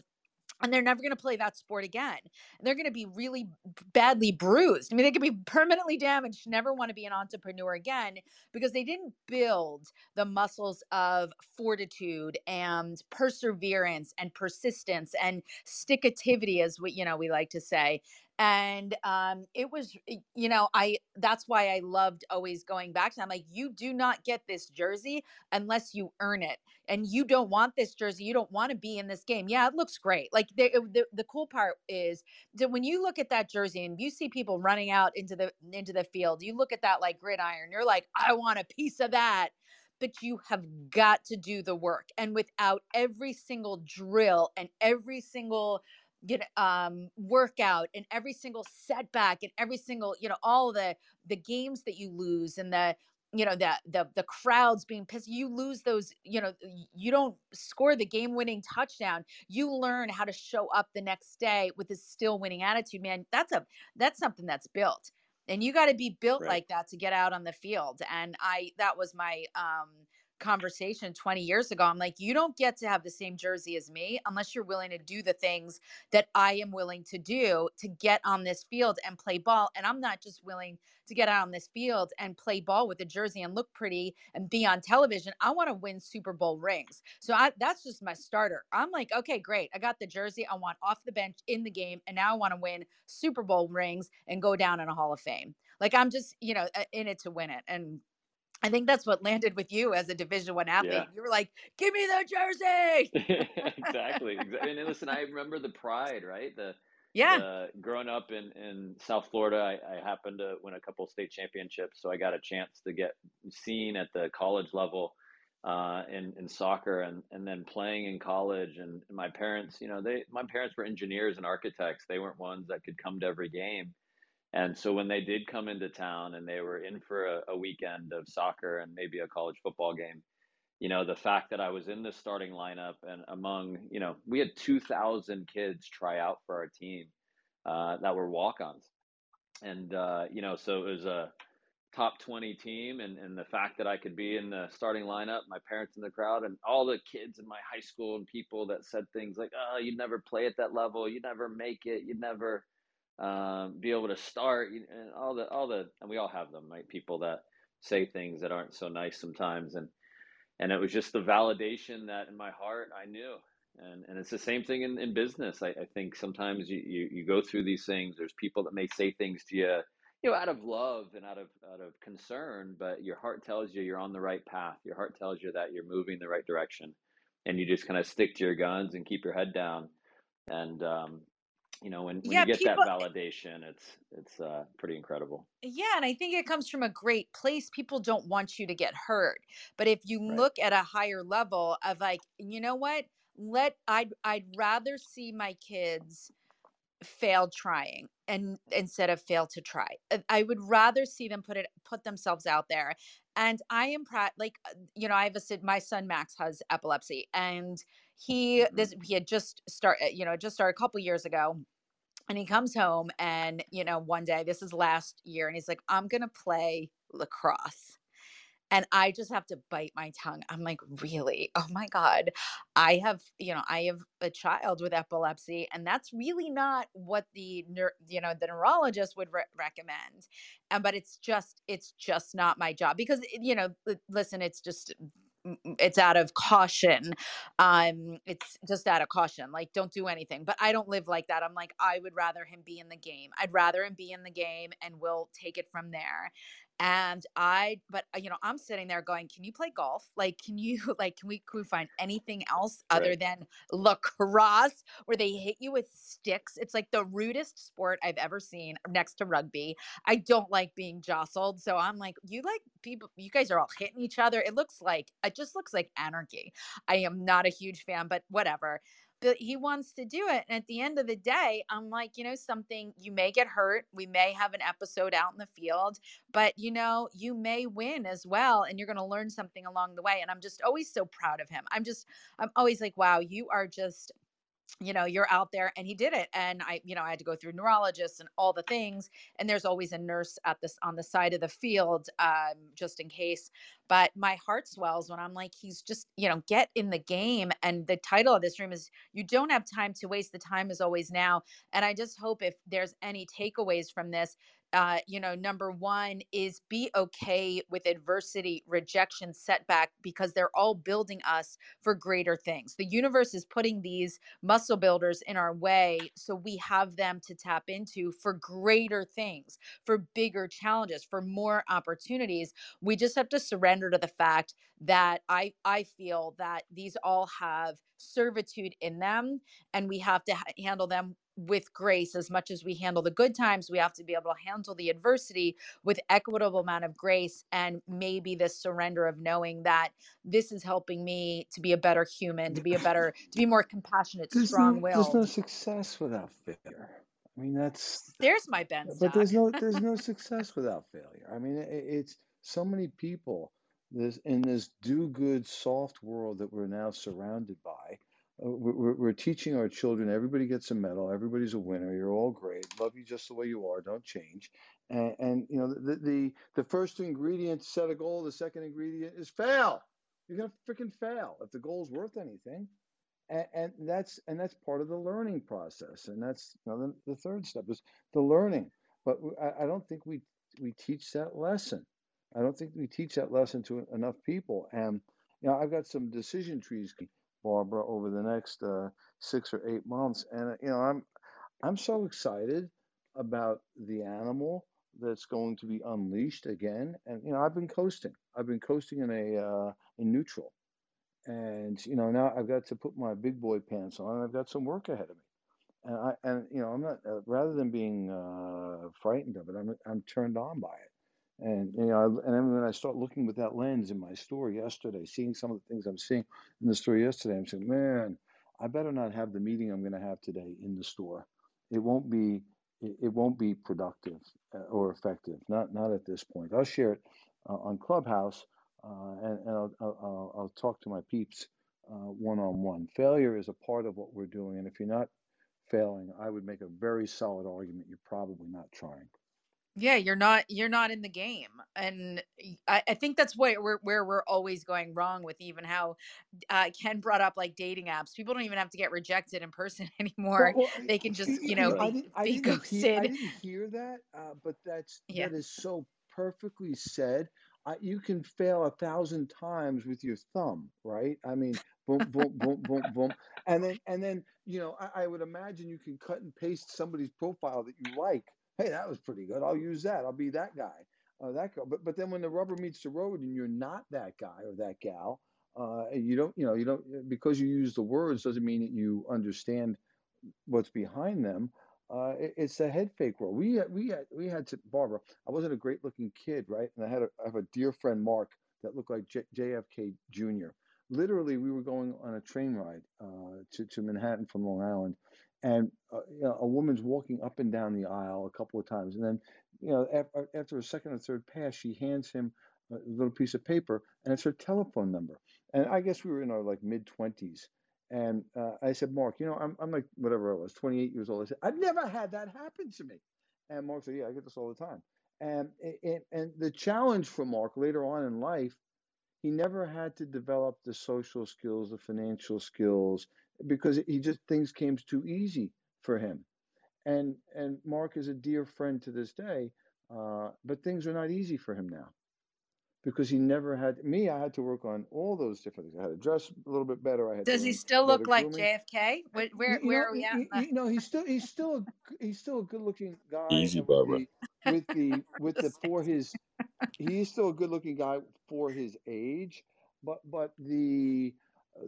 and they're never going to play that sport again. They're going to be really badly bruised. I mean, they could be permanently damaged, never want to be an entrepreneur again because they didn't build the muscles of fortitude and perseverance and persistence and stickativity, as we, you know, we like to say. And um, it was, you know, I that's why I loved always going back to. I'm like, you do not get this jersey unless you earn it and you don't want this jersey, you don't want to be in this game. Yeah, it looks great. Like the, it- the the cool part is that when you look at that jersey and you see people running out into the into the field, you look at that like gridiron, you're like, I want a piece of that. But you have got to do the work. And without every single drill and every single you know um workout and every single setback and every single you know all the the games that you lose and the you know the the the crowds being pissed you lose those you know you don't score the game winning touchdown. You learn how to show up the next day with a still winning attitude man. That's a that's something that's built. And you got to be built Right. like that to get out on the field. And i that was my um conversation 20 years ago i'm like you don't get to have the same jersey as me unless you're willing to do the things that i am willing to do to get on this field and play ball and i'm not just willing to get out on this field and play ball with a jersey and look pretty and be on television. I want to win Super Bowl rings. So I, that's just my starter. I'm like, okay, great. I got the jersey. I want off the bench in the game. And now I want to win Super Bowl rings and go down in a Hall of Fame. Like I'm just, you know, in it to win it. And I think that's what landed with you as a Division One athlete. Yeah. You were like, "Give me the jersey." exactly. exactly. And listen, I remember the pride, right? The Yeah. the, growing up in, in South Florida, I, I happened to win a couple state championships, so I got a chance to get seen at the college level uh, in in soccer, and and then playing in college. And my parents, you know, they my parents were engineers and architects. They weren't ones that could come to every game. And so when they did come into town and they were in for a, a weekend of soccer and maybe a college football game, you know, the fact that I was in the starting lineup and among, you know, we had 2,000 kids try out for our team uh, that were walk ons. And, uh, you know, so it was a top 20 team. And, and the fact that I could be in the starting lineup, my parents in the crowd, and all the kids in my high school and people that said things like, oh, you'd never play at that level, you'd never make it, you'd never um, be able to start, and all the, all the, and we all have them, right? People that say things that aren't so nice sometimes. And, and it was just the validation that in my heart I knew. And, and it's the same thing in, in business. I, I think sometimes you, you, you go through these things. There's people that may say things to you, you know, out of love and out of out of concern, but your heart tells you you're on the right path. Your heart tells you that you're moving the right direction, and you just kind of stick to your guns and keep your head down. And um, you know, when, when Yeah, you get people- that validation, it's it's uh, pretty incredible. Yeah, and I think it comes from a great place. People don't want you to get hurt. But if you Right. look at a higher level of like, you know what? Let I'd I'd rather see my kids fail trying and instead of fail to try. I would rather see them put it put themselves out there. And I am proud like uh, you know, I have a my son Max has epilepsy and he Mhm. this he had just start uh, you know, just started a couple years ago and he comes home and you know one day this is last year and he's like i'm gonna play lacrosse and I just have to bite my tongue. I'm like, really? Oh my God. I have, you know, I have a child with epilepsy, and that's really not what the, you know, the neurologist would re- recommend. And, but it's just, it's just not my job because, you know, listen, it's just, it's out of caution um it's just out of caution like don't do anything but i don't live like that i'm like i would rather him be in the game i'd rather him be in the game and we'll take it from there and i but uh, you know i'm sitting there going can you play golf? Like can you like can we can we find anything else other Right. than lacrosse where they hit you with sticks? It's like the rudest sport i've ever seen next to rugby. I don't like being jostled so i'm like you like people you guys are all hitting each other. It looks like it just looks like anarchy. I am not a huge fan but whatever he wants to do it. And at the end of the day, I'm like, you know, something, you may get hurt. We may have an episode out in the field, but you know, you may win as well. And you're going to learn something along the way. And I'm just always so proud of him. I'm just, I'm always like, wow, you are just you know you're out there and he did it and i you know i had to go through neurologists and all the things and there's always a nurse at this on the side of the field um, just in case but my heart swells when i'm like he's just you know get in the game and the title of this room is you don't have time to waste the time is always now and i just hope if there's any takeaways from this uh, you know, number one is be okay with adversity, rejection, setback, because they're all building us for greater things. The universe is putting these muscle builders in our way so we have them to tap into for greater things, for bigger challenges, for more opportunities. We just have to surrender to the fact that I I feel that these all have servitude in them and we have to ha- handle them with grace as much as we handle the good times we have to be able to handle the adversity with equitable amount of grace and maybe this surrender of knowing that this is helping me to be a better human to be a better to be more compassionate There's no, there's no success without failure. I mean, that's, there's my ben but there's no, there's no success without failure. I mean, it, it's so many people this in this do-good soft world that we're now surrounded by. Uh, we- we're, we're teaching our children everybody gets a medal, everybody's a winner, you're all great, love you just the way you are, don't change. And, and you know, the, the the first ingredient to set a goal, the second ingredient is fail. You're gonna freaking fail if the goal's worth anything and, and that's and that's part of the learning process and that's you know, the, the third step is the learning but I don't think we we teach that lesson i don't think we teach that lesson to enough people and you know i've got some decision trees barbara over the next uh, six or eight months. And you know i'm i'm so excited about the animal that's going to be unleashed again. And you know i've been coasting. I've been coasting in a uh, in neutral. And you know now I've got to put my big boy pants on. and I've got some work ahead of me, and I and you know I'm not uh, rather than being uh, frightened of it, I'm I'm turned on by it, and you know and then when I start looking with that lens in my store yesterday, seeing some of the things I'm seeing in the store yesterday, I'm saying, man, I better not have the meeting I'm going to have today in the store. It won't be it, won't be productive uh, or effective. Not not at this point. I'll share it uh, on Clubhouse uh, and, and I'll, I'll I'll talk to my peeps one on one. Failure is a part of what we're doing, and if you're not failing, I would make a very solid argument you're probably not trying. Yeah, you're not you're not in the game, and i, I think that's what we're where we're always going wrong with even how uh, Ken brought up like dating apps. People don't even have to get rejected in person anymore. well, They can just you know I be didn't, I be didn't hear, I didn't hear that, uh, but that's Yeah, that is so perfectly said. I, you can fail a thousand times with your thumb, right? I mean, boom, boom, boom, boom, boom, and then and then you know, I, I would imagine you can cut and paste somebody's profile that you like. Hey, that was pretty good. I'll use that. I'll be that guy, uh, that girl. But but then when the rubber meets the road and you're not that guy or that gal, uh, you don't, you know, you don't because you use the words doesn't mean that you understand what's behind them. Uh, it, it's a head fake world. We had, we had, we had to Barbara. I wasn't a great looking kid, right? And I had a, I have a dear friend Mark that looked like J, JFK Jr. Literally, we were going on a train ride uh, to to Manhattan from Long Island, and uh, you know, a woman's walking up and down the aisle a couple of times, and then you know after, after a second or third pass, she hands him a little piece of paper, and it's her telephone number. And I guess we were in our like mid twenties and uh, I said, Mark, you know, I'm, I'm like, whatever I was, 28 years old. I said, I've never had that happen to me. And Mark said, Yeah, I get this all the time. And, and and the challenge for Mark later on in life, he never had to develop the social skills, the financial skills, because he just things came too easy for him. And and Mark is a dear friend to this day, uh, but things are not easy for him now because he never had me. I had to work on all those different things. I had to dress a little bit better. I had Does to he still look like grooming. JFK? Where where, You, you where know, are we at? in you, the- know, he's still he's still a g- he's still a good looking guy. Easy, and with Barbara. the with the with the for his he's still a good looking guy for his age, but but the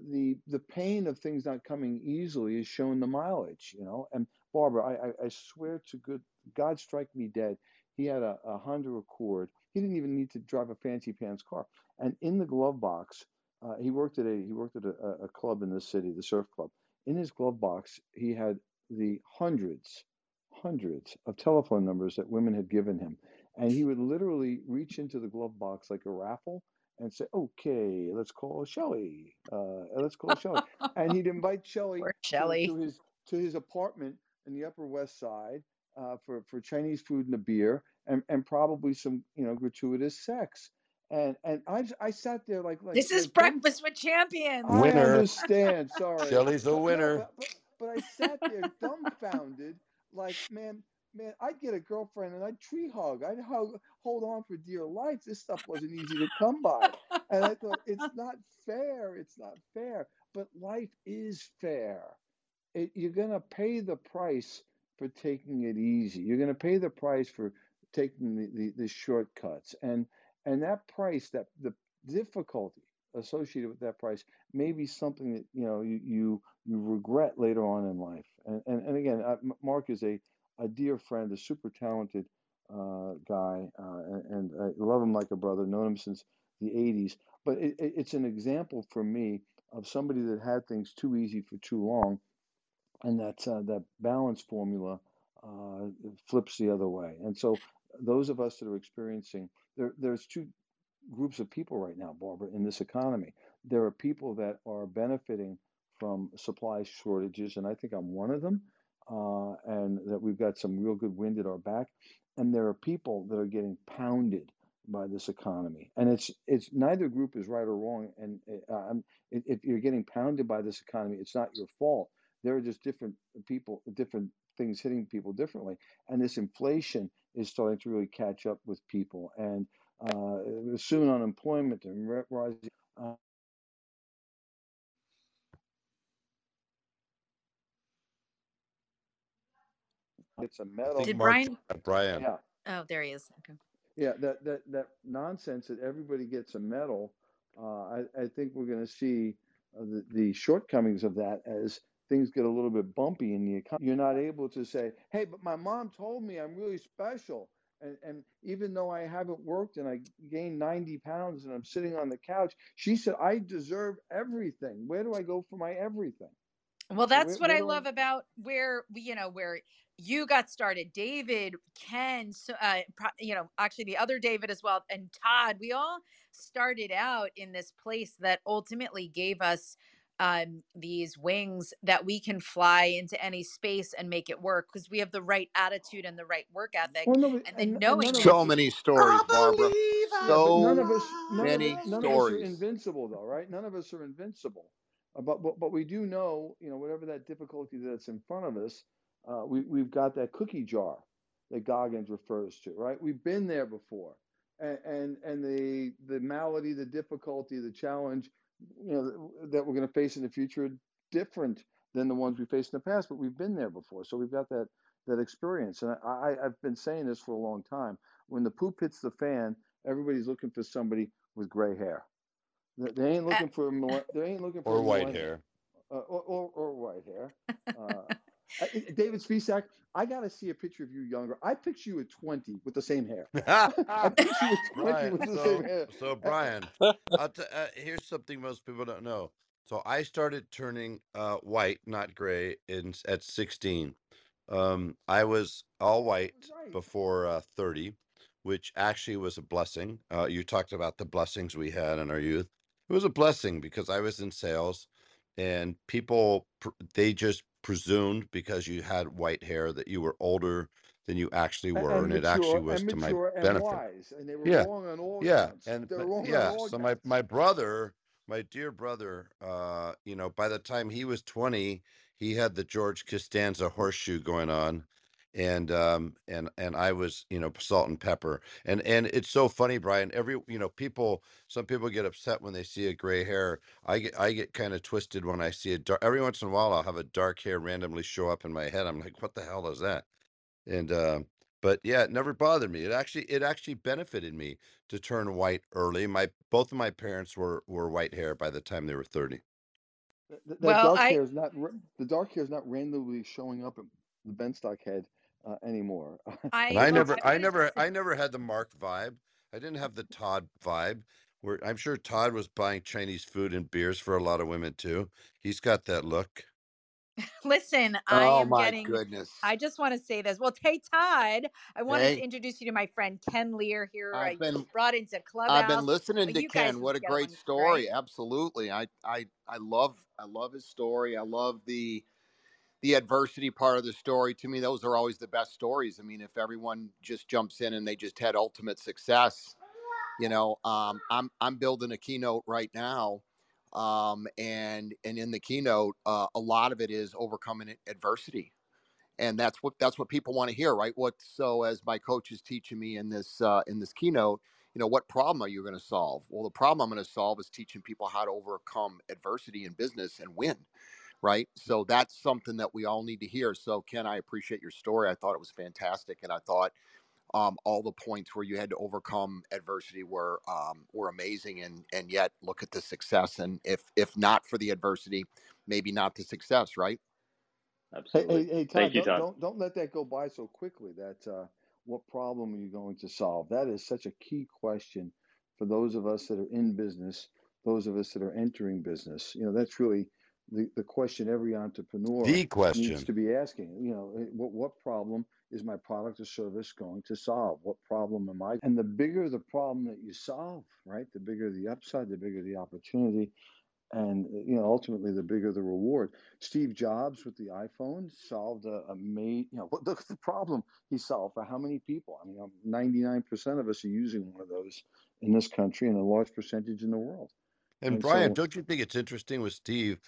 the the pain of things not coming easily is showing the mileage, you know. And Barbara, I I, I swear to good God, strike me dead. He had a, a Honda Accord. He didn't even need to drive a fancy pants car. And in the glove box, uh, he worked at a he worked at a, a club in the city, the surf club. In his glove box, he had the hundreds, hundreds of telephone numbers that women had given him, and he would literally reach into the glove box like a raffle and say, "Okay, let's call Shelley. Uh, let's call Shelley." And he'd invite Shelley Poor to, to his to his apartment in the Upper West Side uh, for for Chinese food and a beer, and and probably some you know gratuitous sex. And and I j- I sat there like like This is like breakfast with champions. I Winner. understand. Sorry, Shelley's a winner. but, but, but I sat there dumbfounded, like man, man. I'd get a girlfriend and I'd tree hug. I'd hug, hold on for dear life. This stuff wasn't easy to come by, and I thought it's not fair. It's not fair. But life is fair. It, you're gonna pay the price for taking it easy. You're gonna pay the price for taking the, the, the shortcuts, and and that price, that the difficulty associated with that price may be something that you know you you, you regret later on in life. And and, and again, Mark is a a dear friend, a super talented uh, guy, uh, and, I love him like a brother. Known him since the '80s, but it, it's an example for me of somebody that had things too easy for too long, and that uh, that balance formula uh, flips the other way. And so, those of us that are experiencing there, there's two groups of people right now, Barbara, in this economy. There are people that are benefiting from supply shortages, and I think I'm one of them, uh, and that we've got some real good wind at our back. And there are people that are getting pounded by this economy, and it's it's neither group is right or wrong. And uh, if you're getting pounded by this economy, it's not your fault. There are just different people, different things hitting people differently, and this inflation is starting to really catch up with people. And uh, soon unemployment and rising. Uh, it's a medal. Did Mark- Brian? Brian. Yeah, Oh, there he is. Okay. yeah. That that that nonsense that everybody gets a medal. Uh, I I think we're going to see uh, the the shortcomings of that as things get a little bit bumpy in the economy. You're not able to say, "Hey, but my mom told me I'm really special." And, and even though I haven't worked and I gained 90 pounds and I'm sitting on the couch, she said, I deserve everything. Where do I go for my everything? Well, that's where- what where I do I- love about where we you know where you got started. David, Ken, so, uh, pro- you know, actually the other David as well, and Todd. We all started out in this place that ultimately gave us um, these wings that we can fly into any space and make it work because we have the right attitude and the right work ethic. Well, no, and then and knowing none So us- many stories, Barbara. Yeah, So none of us, none many of, us- none of us are stories. invincible, though, right? None of us are invincible. Uh, But, but but we do know, you know, whatever that difficulty that's in front of us, uh, we we've got that cookie jar that Goggins refers to, right? We've been there before, and and, and the the malady, the difficulty, the challenge, you know, that we're going to face in the future are different than the ones we faced in the past. But we've been there before, so we've got that that experience. And I, I I've been saying this for a long time. When the poop hits the fan, everybody's looking for somebody with gray hair. They they ain't looking for a mille- they ain't looking for Or a white millennial- hair. uh, or, or or white hair. Uh, I- David Spisak, I got to see a picture of you younger. I picture you at 20 with the same hair. I picture you at 20 Brian, with the so, same hair. so Brian, I'll t- uh, here's something most people don't know. So I started turning uh, white, not gray, in at 16. Um, I was all white Right. before uh, 30, which actually was a blessing. Uh, you talked about the blessings we had in our youth. It was a blessing because I was in sales, and people they just presumed because you had white hair that you were older than you actually were, and and it actually was and to my and benefit. wise, and they were Yeah, wrong on all yeah, counts. and but wrong on yeah, so my my brother, my dear brother, uh, you know, by the time he was 20, he had the George Costanza horseshoe going on. And um and and I was, you know, salt and pepper. And and it's so funny, Brian. Every, you know, people some people get upset when they see a gray hair. I get I get kind of twisted when I see a dark every once in a while I'll have a dark hair randomly show up in my head. I'm like, what the hell is that? And uh, but yeah, it never bothered me. It actually it actually benefited me to turn white early. My both of my parents were were white hair by the time they were 30. Th- th- That Well, dark I hair is not the dark hair is not randomly showing up in the Benstock head uh, anymore. I I never I I wanted to never I never had the Mark vibe. I didn't have the Todd vibe. Where I'm sure Todd was buying Chinese food and beers for a lot of women too. He's got that look. Listen, I Oh am my getting. goodness. I just want to say this. Well, hey Todd, I wanted to introduce you to my friend Ken Klear here. I I've been brought into I've been listening Well, to Ken. What a great along great. story. Absolutely. I I I love I love his story. I love the the adversity part of the story. To me, those are always the best stories. I mean, if everyone just jumps in and they just had ultimate success, you know, um, I'm I'm building a keynote right now. Um, and and in the keynote, uh, a lot of it is overcoming adversity and that's what that's what people want to hear right what so as my coach is teaching me in this uh, in this keynote you know what problem are you going to solve well the problem i'm going to solve is teaching people how to overcome adversity in business and win right so that's something that we all need to hear so ken i appreciate your story i thought it was fantastic and i thought um, all the points where you had to overcome adversity were um, were amazing and and yet look at the success and if if not for the adversity maybe not the success right Absolutely. hey, hey, Thank Todd, you, don't Todd. don't don't let that go by so quickly. That uh, what problem are you going to solve? That is such a key question for those of us that are in business, those of us that are entering business. You know, that's really the, the question every entrepreneur The needs to be asking. You know, what what problem is my product or service going to solve? What problem am I? And the bigger the problem that you solve, right? The bigger the upside, the bigger the opportunity and you know ultimately the bigger the reward steve jobs with the iphone solved a, a made you know what the, the problem he solved for how many people i mean um, 99% of us are using one of those in this country and a large percentage in the world And and Brian, so don't you think it's interesting with Steve?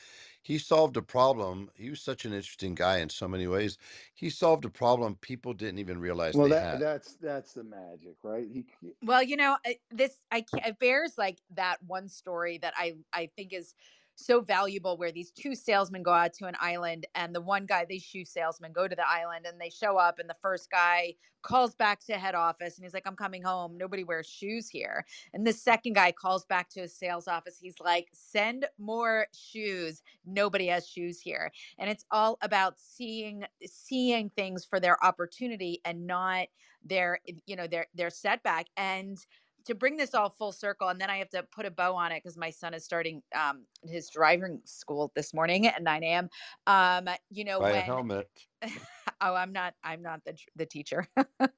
He solved a problem. He was such an interesting guy in so many ways. He solved a problem people didn't even realize well they that had. that's that's the magic right he, he- Well, you know, I- this I can't, it bears like that one story that I I think is so valuable where these two salesmen go out to an island and the one guy these shoe salesmen go to the island and they show up and the first guy calls back to head office and he's like i'm coming home. Nobody wears shoes here. And the second guy calls back to his sales office. He's like send more shoes. Nobody has shoes here. And it's all about seeing seeing things for their opportunity and not their you know their their setback. And to bring this all full circle and then i have to put a bow on it because my son is starting um, his driving school this morning at 9 a.m um, you know Buy a helmet. oh i'm not i'm not the the teacher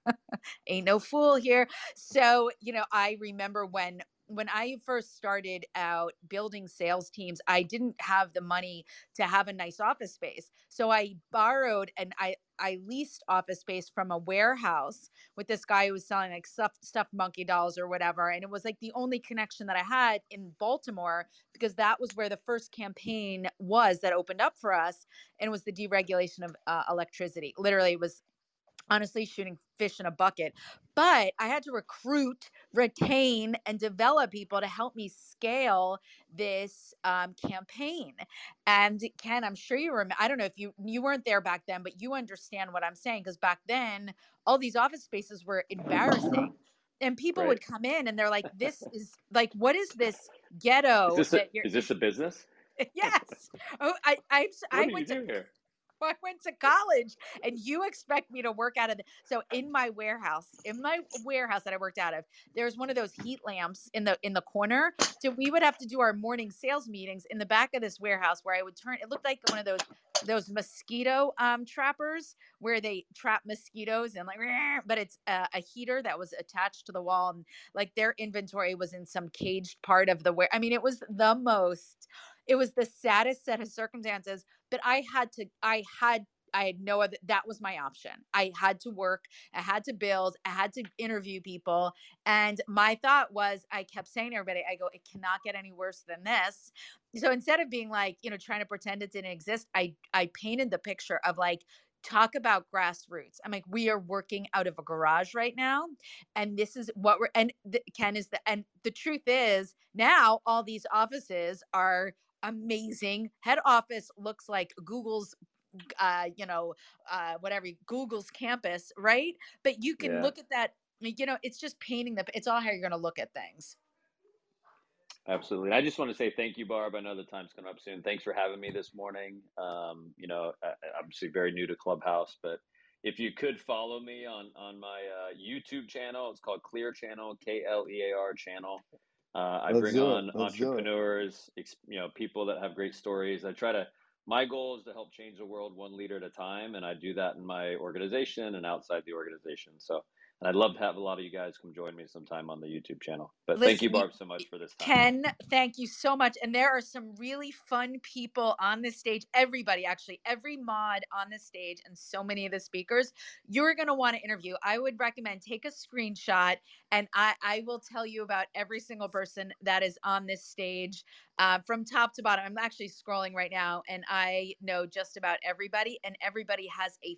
ain't no fool here so you know i remember when when i first started out building sales teams i didn't have the money to have a nice office space. So i borrowed and i i leased office space from a warehouse with this guy who was selling like stuffed stuffed monkey dolls or whatever and it was like the only connection that i had in baltimore because that was where the first campaign was that opened up for us and was the deregulation of uh, electricity. Literally it was honestly shooting fish in a bucket but i had to recruit retain and develop people to help me scale this um, campaign and ken i'm sure you remember i don't know if you you weren't there back then but you understand what i'm saying because back then all these office spaces were embarrassing and people Right. would come in and they're like this is like what is this Is ghetto this a, is this a business? yes oh i i, I went to here? I went to college and you expect me to work out of the so in my warehouse, in my warehouse that I worked out of, there's one of those heat lamps in the in the corner. So we would have to do our morning sales meetings in the back of this warehouse where I would turn it looked like one of those those mosquito um trappers where they trap mosquitoes and like but it's a, a heater that was attached to the wall and like their inventory was in some caged part of the where I mean it was the most it was the saddest set of circumstances but I had to I had I had no other that was my option. I had to work, I had to build, I had to interview people. And my thought was I kept saying to everybody, I go, it cannot get any worse than this. So instead of being like, you know, trying to pretend it didn't exist, I I painted the picture of like talk about grassroots. I'm like, we are working out of a garage right now, and this is what we're. And the, Ken is the and the truth is now all these offices are amazing. Head office looks like Google's uh you know uh whatever google's campus right but you can Yeah. look at that you know it's just painting the it's all how you're going to look at things Absolutely. And I just want to say thank you, Barb. I know the time's coming up soon. Thanks for having me this morning. Um, you know, I- I- obviously very new to Clubhouse, but if you could follow me on on my uh, YouTube channel, it's called Klear Channel, K L E A R channel. Uh, I Let's bring on Let's do it. entrepreneurs, you know, people that have great stories. I try to. My goal is to help change the world one leader at a time, and I do that in my organization and outside the organization. So, and I'd love to have a lot of you guys come join me sometime on the YouTube channel. But thank you, you- Barb, so much for this time. Ken, thank you so much. And there are some really fun people on this stage. Everybody, actually, every mod on this stage, and so many of the speakers you're going to want to interview. I would recommend take a screenshot, and I, I will tell you about every single person that is on this stage uh, from top to bottom. I'm actually scrolling right now, and I know just about everybody, and everybody has a